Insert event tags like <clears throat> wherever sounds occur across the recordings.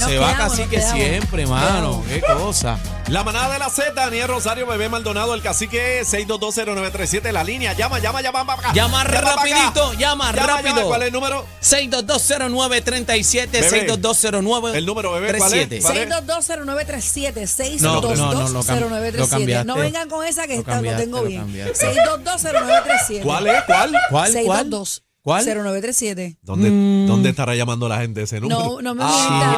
Nos se va quedamos, casi nos que quedamos. siempre, mano. Qué cosa. La manada de la Z, Daniel Rosario, Bebé Maldonado, el cacique 6220937, la línea. Llama, llama, llama para acá. Llama acá. rapidito, llama rápido. ¿Cuál es el número? 6220937, Bebé. 6220937. El número, bebé, ¿cuál es? ¿Cuál es? 6220937, No, no, no, lo cam- lo 6220937. cambiaste. No vengan con esa que Lo esta lo tengo lo bien. cambiaste. 6220937. ¿Cuál es? ¿Cuál? ¿Cuál? ¿Cuál? 622 ¿Cuál? 0937. ¿Dónde, Mm. ¿Dónde estará llamando la gente ese número? No, no me Ah. mientan.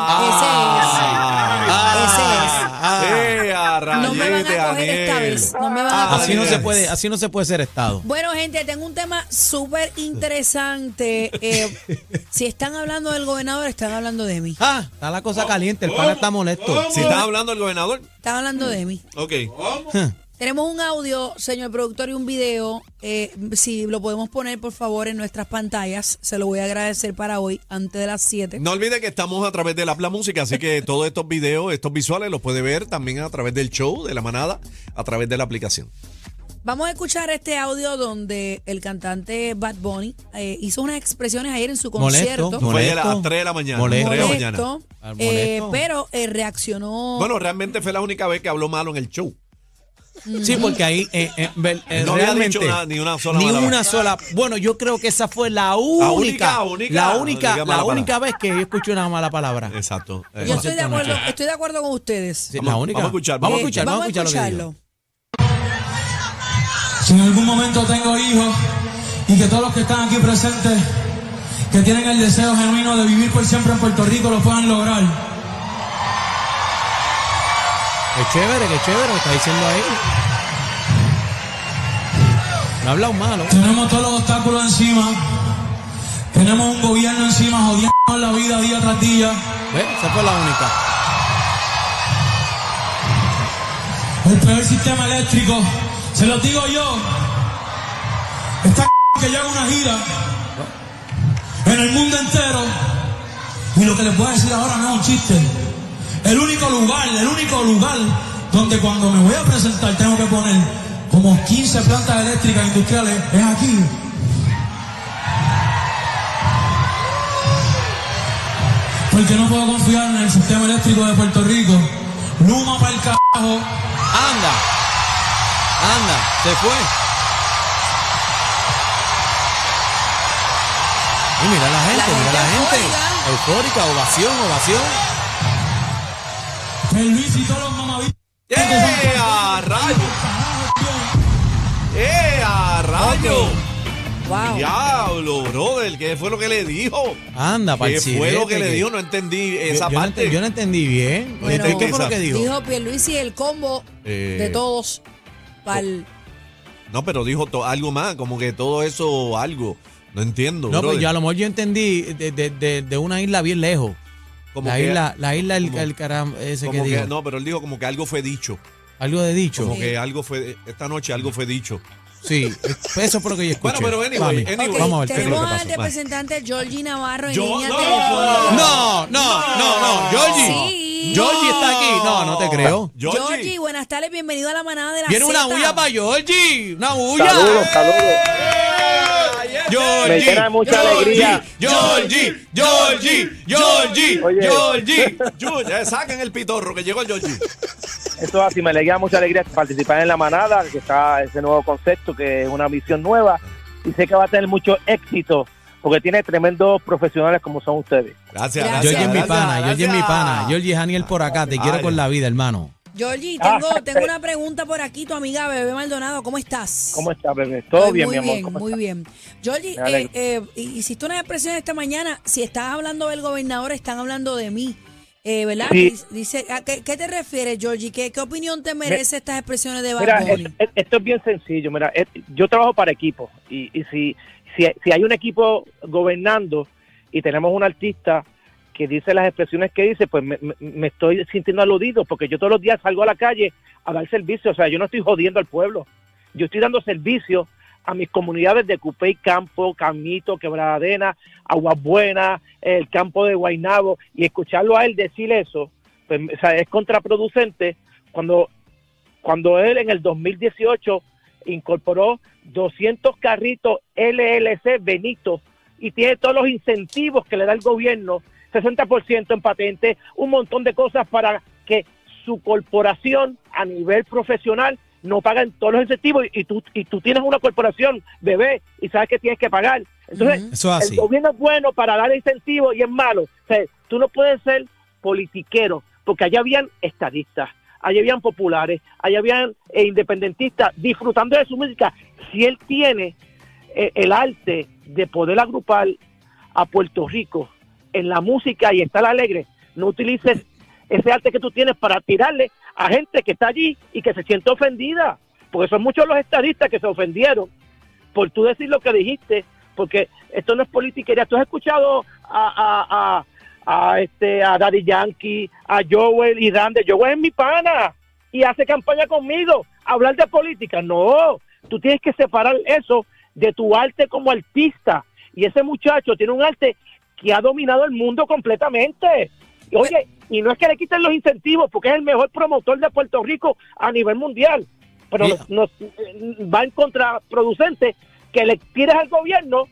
¡Eh, a Ese es. No me van a coger esta vez. No me van a Ah, coger. Así no se puede, así no se puede ser estado. Bueno, gente, tengo un tema súper interesante. Eh, si están hablando del gobernador, están hablando de mí. Ah, está la cosa caliente, el pana está molesto. Si estás hablando del gobernador, Están hablando de mí. ok. Tenemos un audio, señor productor, y un video. Eh, si lo podemos poner, por favor, en nuestras pantallas, se lo voy a agradecer para hoy, antes de las 7. No olvide que estamos a través de la, la música, así que <laughs> todos estos videos, estos visuales los puede ver también a través del show, de la manada, a través de la aplicación. Vamos a escuchar este audio donde el cantante Bad Bunny eh, hizo unas expresiones ayer en su Molesto, concierto. Fue a las Molesto. 3 de la mañana. Molesto. 3 de la mañana. Molesto, eh, molesto. pero eh, reaccionó. Bueno, realmente fue la única vez que habló malo en el show. Sí, porque ahí eh, eh, eh, No había realmente dicho nada, ni una sola ni palabra. una sola. Bueno, yo creo que esa fue la única, la única la única vez que yo escuché una mala palabra. Exacto. Eh, Yo estoy de acuerdo, noche. estoy de acuerdo con ustedes. Sí, Vamos- la única. vamos a escuchar, vamos a a escuchar, vamos a escuchar lo que dijo. Si en algún momento tengo hijos y que todos los que están aquí presentes, que tienen el deseo genuino de vivir por siempre en Puerto Rico, lo puedan lograr. Qué chévere, qué chévere lo que está diciendo ahí. No ha hablado malo. Tenemos todos los obstáculos encima. Tenemos un gobierno encima jodiendo la vida día tras día. ¿Ves? Esa fue la única. El peor sistema eléctrico. Se lo digo yo. Esta <laughs> que yo hago una gira en el mundo entero. Y lo que les voy a decir ahora no es un chiste. El único lugar, el único lugar donde cuando me voy a presentar tengo que poner como 15 plantas eléctricas industriales es aquí. Porque no puedo confiar en el sistema eléctrico de Puerto Rico. Luma para el carajo. Anda. Anda. Se fue. Y mira la gente, La mira la gente gente. Eufórica, ovación, ovación. El Luis y todos los. ¡Eh, a rayo! ¡Eh, a rayo! Wow. Diablo, brother, ¿qué fue lo que le dijo? Anda, ¿Qué fue lo que le dijo? No entendí esa yo, parte. yo no entendí bien. Bueno, ¿Qué fue lo que dijo? Dijo Pierluisi el combo Eh, de todos para el... No, pero dijo to- algo más, como que todo eso, algo. No entiendo, No, pues brother. yo a lo mejor yo entendí de, de, de, de una isla bien lejos. Como la, que- isla, la isla, el, como- el caram, ese como que que- dijo. no, pero él dijo como que algo fue dicho. Algo de dicho. Como Sí. que algo fue, esta noche algo fue dicho. Sí, eso fue lo que yo escuché. Bueno, pero anyway, Mami, anyway. Ok, Vamos a ver qué es lo tenemos que al representante Georgie Navarro en Yo- línea no. telefónica. No, no, no, no. Georgie. Sí. Georgie está aquí. No, no te creo. Georgie. Georgie, buenas tardes, bienvenido a la manada de la Viene una bulla para Georgie. Una bulla. Saludos, saludos. Georgie. Me llena mucha Georgie, alegría. Georgie, Georgie, Georgie, Oye. Georgie. <laughs> Georgie, saquen el pitorro que llegó el Georgie. Eso así, me alegra mucha alegría participar en la manada, que está ese nuevo concepto, que es una visión nueva, y sé que va a tener mucho éxito, porque tiene tremendos profesionales como son ustedes. Gracias, Gracias. Georgie es mi pana, Georgie es mi pana. Georgie es Aniel por acá. Te quiero con la vida, hermano. Georgie, tengo, tengo una pregunta por aquí, tu amiga Bebé Maldonado, ¿cómo estás? ¿Cómo está, bebé? ¿Todo Estoy bien, muy mi amor? bien, ¿Cómo muy bien. Georgie, Me alegro. eh, eh, hiciste una expresión esta mañana, si estás hablando del gobernador, están hablando de mí, eh, ¿verdad? Sí. Dice- ¿a qué, qué te refieres, Georgie? ¿Qué, qué opinión te merece estas expresiones de Bad Bunny? es- esto es bien sencillo. Mira, es- yo trabajo para equipos y, y si, si, si hay un equipo gobernando y tenemos un artista que dice las expresiones que dice, pues me, me- estoy sintiendo aludido porque yo todos los días salgo a la calle a dar servicio. O sea, yo no estoy jodiendo al pueblo. Yo estoy dando servicio a mis comunidades de Cupey Campo, Camito, Quebradena, Aguas Buenas, el campo de Guainabo, y escucharlo a él decir eso, pues, o sea, es contraproducente cuando cuando él en el 2018 incorporó 200 carritos LLC Benito y tiene todos los incentivos que le da el gobierno 60% en patente, un montón de cosas para que su corporación a nivel profesional no paguen todos los incentivos y, y tú y tú tienes una corporación bebé y sabes que tienes que pagar. Entonces, Eso es así. el gobierno es bueno para dar incentivos y es malo. O sea, tú no puedes ser politiquero porque allá habían estadistas, allá habían populares, allá habían eh, independentistas disfrutando de su música. Si él tiene eh, el arte de poder agrupar a Puerto Rico en la música y estar alegre, no utilices ese arte que tú tienes para tirarle a gente que está allí y que se siente ofendida. Porque son muchos los estadistas que se ofendieron por tú decir lo que dijiste, porque esto no es politiquería. Tú has escuchado a, a, a, a, este, a Daddy Yankee, a Joel y Randy. Joel es mi pana y hace campaña conmigo. Hablar de política, no. Tú tienes que separar eso de tu arte como artista. Y ese muchacho tiene un arte que ha dominado el mundo completamente. Y, Oye, y no es que le quiten los incentivos, porque es el mejor promotor de Puerto Rico a nivel mundial. Pero nos, nos- va en contraproducente que le tires al gobierno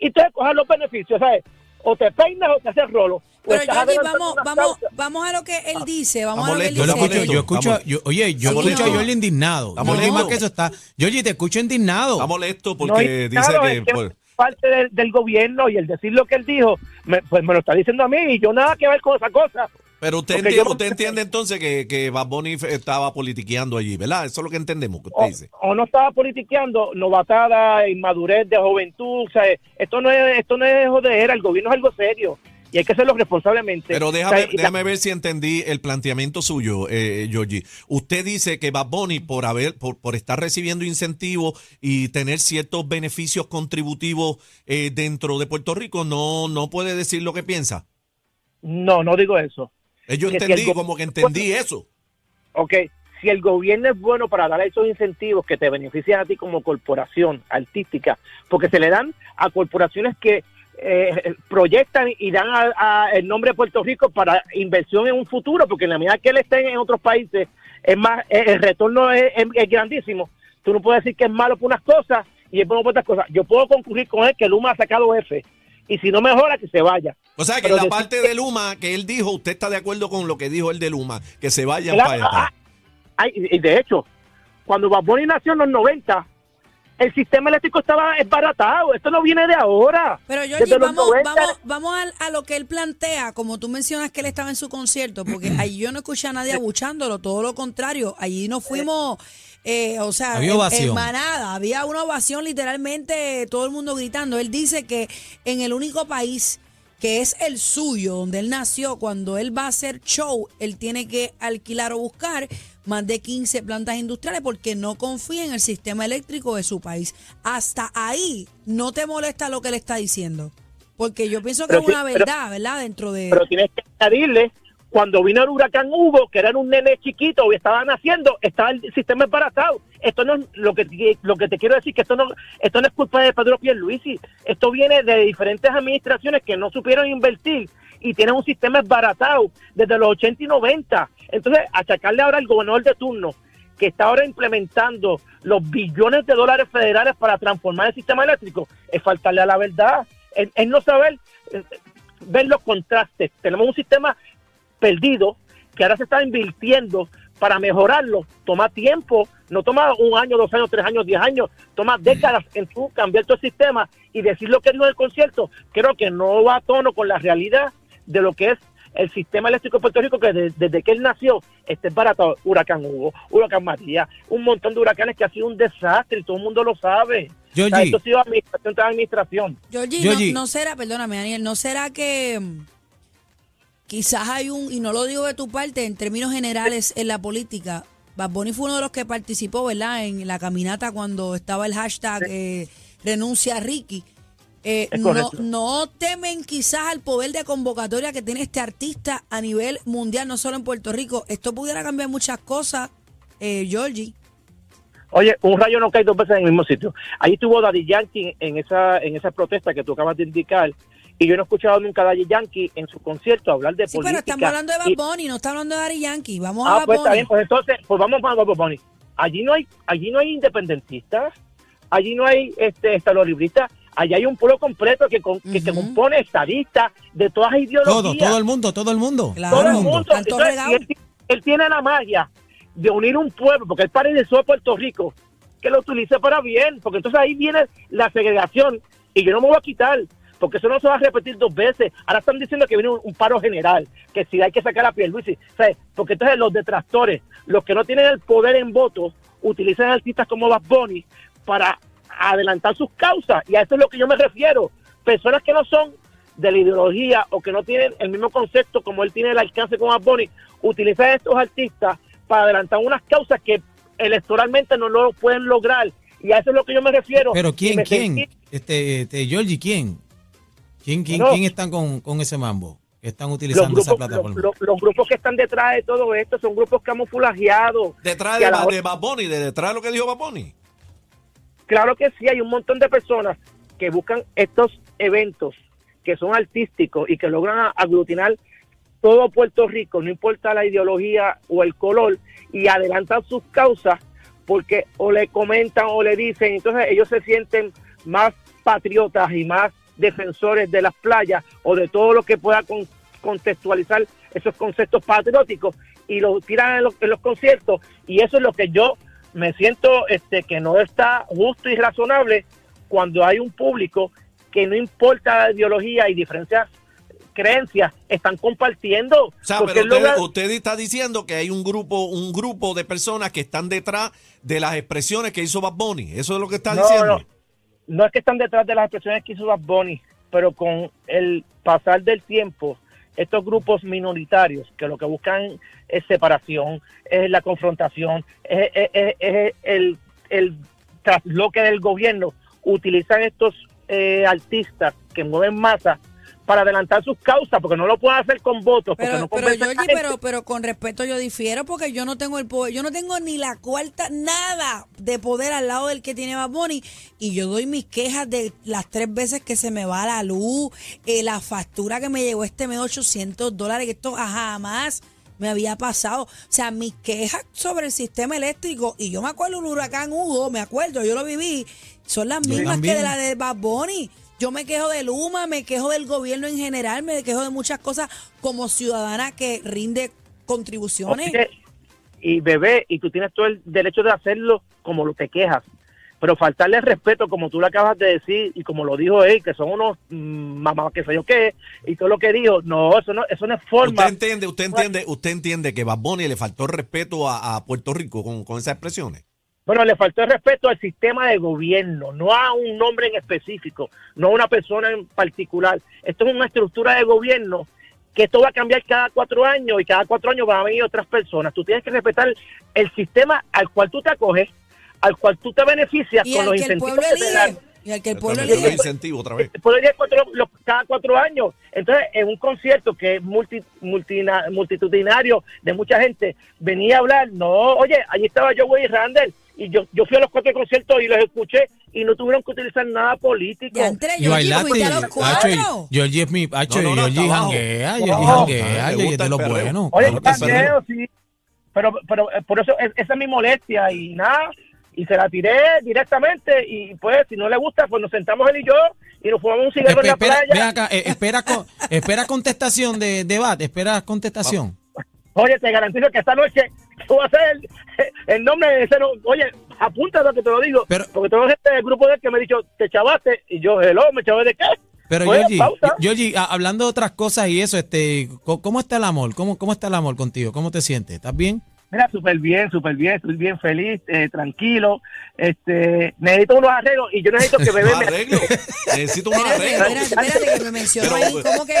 y te cojas los beneficios, ¿sabes? O te peinas o te haces rolo. Pero adelantando vamos, vamos, vamos a lo que él dice, vamos a lo que él Yo dice. escucho, yo escucho, yo- oye, yo Está escucho a molesto. Jorge indignado. Está Jorge, molesto. más que eso está. Te escucho indignado. Está molesto No, porque y dice claro, que... es que pues, parte del, del gobierno y el decir lo que él dijo, me, pues me lo está diciendo a mí y yo nada que ver con esa cosa. pero usted, entiende, yo- usted entiende entonces que, que Bad Bunny estaba politiqueando allí, ¿verdad? Eso es lo que entendemos que usted o, dice. o no estaba politiqueando, novatada, inmadurez de juventud, o sea, esto no es, esto no es joder, el gobierno es algo serio y hay que hacerlo responsablemente. Pero O sea, déjame, la- déjame ver si entendí el planteamiento suyo, eh, Georgie. Usted dice que Bad Bunny, por, haber, por, por estar recibiendo incentivos y tener ciertos beneficios contributivos eh, dentro de Puerto Rico, no, no puede decir lo que piensa. No, no digo eso. Eh, Yo Que entendí, como que entendí eso. Ok, si el gobierno es bueno para dar esos incentivos que te benefician a ti como corporación artística, porque se le dan a corporaciones que eh, proyectan y dan a- a el nombre de Puerto Rico para inversión en un futuro, porque en la medida que él esté en otros países, es más, eh, el retorno es, es- es grandísimo. Tú no puedes decir que es malo por unas cosas y es bueno por otras cosas. Yo puedo concurrir con él que Luma ha sacado F, y si no mejora, que se vaya. O sea, que Pero la parte de Luma que él dijo, usted está de acuerdo con lo que dijo el de Luma, que se vayan Claro, para allá. ah, ay, y de hecho, cuando Bad Bunny nació en los 90, el sistema eléctrico estaba esbaratado. Esto no viene de ahora. Pero Georgie, Desde vamos, 90, vamos, vamos al- a, lo que él plantea, como tú mencionas que él estaba en su concierto, porque <clears throat> allí yo no escuché a nadie abuchándolo, todo lo contrario, allí nos fuimos, eh, o sea, Había en- ovación. en manada, había una ovación literalmente, todo el mundo gritando. Él dice que en el único país que es el suyo, donde él nació, cuando él va a hacer show, él tiene que alquilar o buscar más de 15 plantas industriales porque no confía en el sistema eléctrico de su país. Hasta ahí no te molesta lo que él está diciendo. Porque yo pienso que Pero es una pero- verdad, ¿verdad? Dentro de... Pero tienes que añadirle, cuando vino el huracán Hugo, que era un nene chiquito y estaban haciendo, estaba el sistema embarazado. Esto no es lo que lo que te quiero decir que esto no esto no es culpa de Pedro Pierluisi. Esto viene de diferentes administraciones que no supieron invertir y tienen un sistema esbaratado desde los 80 y 90. Entonces, achacarle ahora al gobernador de turno que está ahora implementando los billones de dólares federales para transformar el sistema eléctrico, es faltarle a la verdad. Es, no saber eh, ver los contrastes. Tenemos un sistema perdido que ahora se está invirtiendo para mejorarlo. Toma tiempo, no toma un año, dos años, tres años, diez años, toma décadas en tú cambiar el sistema y decir lo que dijo en el concierto. Creo que no va a tono con la realidad de lo que es el sistema eléctrico de Puerto Rico, que de- desde que él nació está barato. Huracán Hugo, Huracán María, un montón de huracanes que ha sido un desastre y todo el mundo lo sabe. O sea, Georgie. esto ha sido administración tras administración. Georgie, Georgie. No, no será, perdóname, Daniel, no será que mm, quizás hay un, y no lo digo de tu parte, en términos generales en la política, Bad Bunny fue uno de los que participó, ¿verdad? En la caminata cuando estaba el hashtag eh, renuncia a Ricky. Eh, no, temen quizás al poder de convocatoria que tiene este artista a nivel mundial, no solo en Puerto Rico. Esto pudiera cambiar muchas cosas, eh, Georgie. Oye, un rayo no cae dos veces en el mismo sitio. Ahí estuvo Daddy Yankee en esa en esa protesta que tú acabas de indicar y yo no he escuchado nunca a Daddy Yankee en su concierto hablar de Sí, política. pero estamos hablando de Bad y- no está hablando de Dari Yankee. Vamos a Ah, Bad pues Bunny. bien, pues entonces, pues vamos a Bad Bunny. Allí no hay allí no hay independentistas, allí no hay este estalolibristas, Allá hay un pueblo completo que, con- que, que Ujú. compone estadistas de todas las ideologías. Todo, todo el mundo, todo el mundo. Claro. todo el mundo. Entonces, él, él tiene la magia de unir un pueblo, porque él pareció a Puerto Rico, que lo utilice para bien, porque entonces ahí viene la segregación y yo no me voy a quitar, porque eso no se va a repetir dos veces. Ahora están diciendo que viene un, un paro general, que si hay que sacar a Pierluisi, ¿sabes? porque entonces los detractores, los que no tienen el poder en votos, utilizan artistas como Bad Bunny para adelantar sus causas, y a eso es lo que yo me refiero. Personas que no son de la ideología o que no tienen el mismo concepto como él tiene el alcance con Bad Bunny, utilizan a estos artistas para adelantar unas causas que electoralmente no lo pueden lograr. Y a eso es lo que yo me refiero. Pero ¿quién, quién? sentí- Este, este, Georgie, ¿quién? ¿Quién, quién, No. quién están con, con ese mambo? Están utilizando esa plataforma. los- los- los grupos que están detrás de todo esto son grupos camuflajeados. Detrás Que de, la hora- de Bad Bunny, de detrás de lo que dijo Bad Bunny. Claro que sí, hay un montón de personas que buscan estos eventos que son artísticos y que logran aglutinar todo Puerto Rico, no importa la ideología o el color, y adelantan sus causas porque o le comentan o le dicen, entonces ellos se sienten más patriotas y más defensores de las playas o de todo lo que pueda con- contextualizar esos conceptos patrióticos y lo tiran los, en los conciertos. Y eso es lo que yo me siento este que no está justo y razonable cuando hay un público que no importa la ideología y diferencias creencias están compartiendo O sea, porque pero él usted, está diciendo que hay un grupo, un grupo de personas que están detrás de las expresiones que hizo Bad Bunny. Eso es lo que está No, diciendo. no. no es que están detrás de las expresiones que hizo Bad Bunny, pero con el pasar del tiempo, estos grupos minoritarios que lo que buscan es separación, es la confrontación, es, es- el, el trasloque del gobierno, utilizan estos eh, artistas que mueven masa para adelantar sus causas, porque no lo pueden hacer con votos, porque Pero, no pero Georgie, gente. pero, pero con respeto yo difiero porque yo no tengo el poder, yo no tengo ni la cuarta, nada de poder al lado del que tiene Bad Bunny y yo doy mis quejas de las tres veces que se me va la luz, eh, la factura que me llegó este mes 800 dólares, que esto jamás me había pasado. O sea, mis quejas sobre el sistema eléctrico, y yo me acuerdo un huracán Hugo, me acuerdo, yo lo viví, son las mismas que de la de Bad Bunny. Yo me quejo de Luma, me quejo del gobierno en general, me quejo de muchas cosas como ciudadana que rinde contribuciones. Oye, y bebé, y tú tienes todo el derecho de hacerlo como lo te quejas. Pero faltarle el respeto, como tú lo acabas de decir, y como lo dijo él, que son unos mm, mamás que sé yo qué, y todo lo que dijo, no, eso no, eso no es forma. Usted entiende, usted entiende, usted entiende que Bad Bunny le faltó respeto a, a Puerto Rico con, con esas expresiones. Bueno, le faltó el respeto al sistema de gobierno, no a un nombre en específico, no a una persona en particular. Esto es una estructura de gobierno que esto va a cambiar cada cuatro años y cada cuatro años van a venir otras personas. Tú tienes que respetar el sistema al cual tú te acoges, al cual tú te beneficias Y con los el incentivos pueblo que te dan. Y al que el pueblo elige. incentivo otra vez. Puede ir cuatro- los- cada cuatro años. Entonces, en un concierto que es multi, multina- multitudinario de mucha gente, venía a hablar, no, oye, allí estaba yo, y Randall, y yo, yo fui a los cuatro conciertos y los escuché y no tuvieron que utilizar nada político. Ya entre Y yo bailaste. a los cuatro. Georgie es mi. Hacho, No, no, no, Georgie janguea, Georgie janguea, Georgie es de los buenos. Oye, sí. jangueo, sí. Pero, pero eh, por eso es- esa es mi molestia y nada. Y se la tiré directamente y pues si no le gusta, pues nos sentamos él y yo y nos fumamos un cigarro en la Espera, playa. acá, eh, espera, con- <laughs> espera contestación de debate, espera contestación. Oye, te garantizo que esta noche vas a ser el, el nombre de ese. no- Oye, apúntate que te lo digo. Pero- porque tengo gente del grupo de él que me ha dicho, te chavaste. Y yo, hello, ¿me chavé de qué? Pero Oye, a- hablando de otras cosas y eso, este, ¿cómo está el amor? ¿Cómo, cómo está el amor contigo? ¿Cómo te sientes? ¿Estás bien? Mira, súper bien, súper bien, estoy bien feliz, eh, tranquilo. Este, necesito unos arreglos y yo necesito que bebé Un me <laughs> arreglo. Necesito un Espérate, arreglo. espérate, espérate, que me mencionó Pero- ahí. ¿Cómo, que,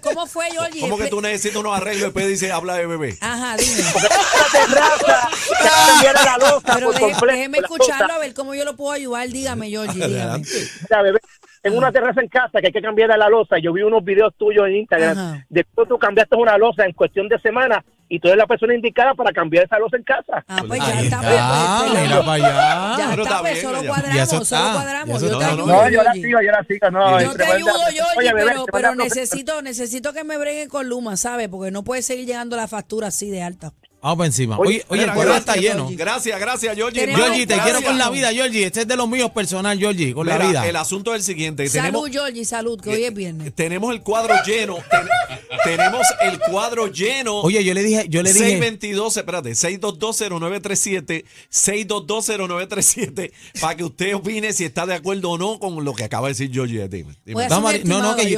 ¿Cómo fue, Georgie? ¿Cómo que tú necesitas unos arreglos y después dice habla de bebé? Ajá, dime. <laughs> terraza la losa Pero por deje- completo, déjeme escucharlo a ver cómo yo lo puedo ayudar. Dígame, Georgie, dígame. Mira, bebé, tengo una terraza en casa que hay que cambiar la losa. Yo vi unos videos tuyos en Instagram Ajá. de cómo tú cambiaste una losa en cuestión de semana y tú eres la persona indicada para cambiar esa losa en casa. Ah, pues ya está. está, pues, pues, pues, mira para allá. Ya Pero está, pues bien, eso lo ya. cuadramos, Ya eso eso lo está, cuadramos. Yo te está. ayudo, No, yo la sigo, yo la sigo, no. Yo es te tremenda- ayudo, bebé, pero, pero necesito, necesito que me breguen con Luma, ¿sabes? Porque no puede seguir llegando la factura así de alta. Vamos por encima. Oye, Oye, oye, el cuadro está lleno. Gracias, gracias, Georgie. Tenemos- Georgie, te Gracias. quiero con la vida, Georgie. Este es de los míos personal, Georgie, con la Mira, vida. El asunto es el siguiente. Salud, tenemos, Georgie, salud, que hoy es viernes. tenemos el cuadro lleno. ten- <laughs> tenemos el cuadro lleno. Oye, yo le dije, yo le dije. 622, espérate, 6220937, 6220937, para que usted opine si está de acuerdo o no con lo que acaba de decir Georgie. Dime, dime. Voy a hacer Vamos un a- no, no, estimado, que yo-